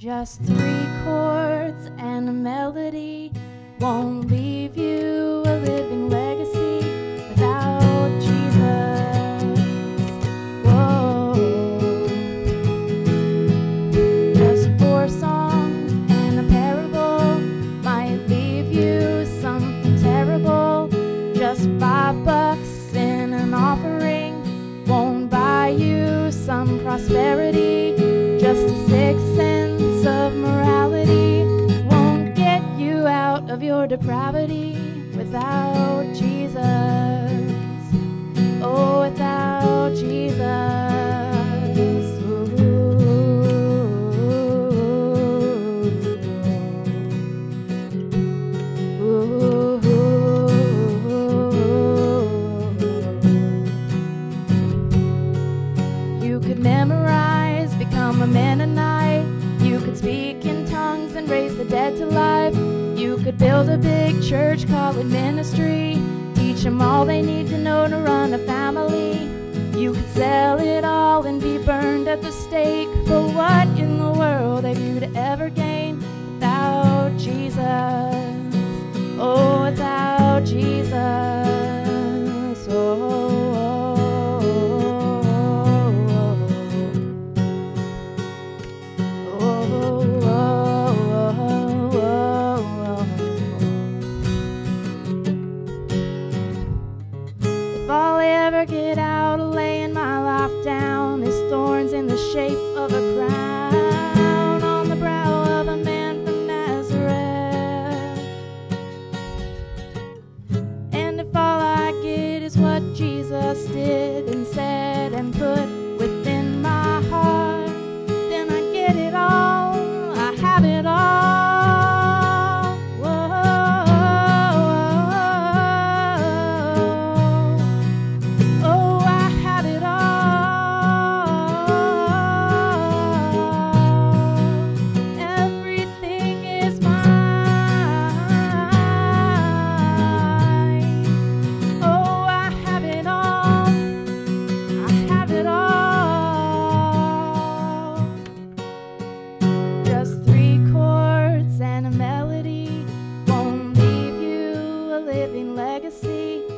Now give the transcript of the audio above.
Just three chords and a melody won't leave depravity without Jesus. Oh, without Jesus. Ooh. Ooh. You could memorize, become a Mennonite. You could speak in tongues and raise the dead to life could build a big church, call it ministry. Teach them all they need to know to run a family. You could sell it all and be burned at the stake. But what in the world have you to ever gain without Jesus? Oh, without Jesus. I ever get out of laying my life down is thorns in the shape of a crown on the brow of a man from Nazareth. And if all I get is what Jesus did and said and put melody won't leave you a living legacy.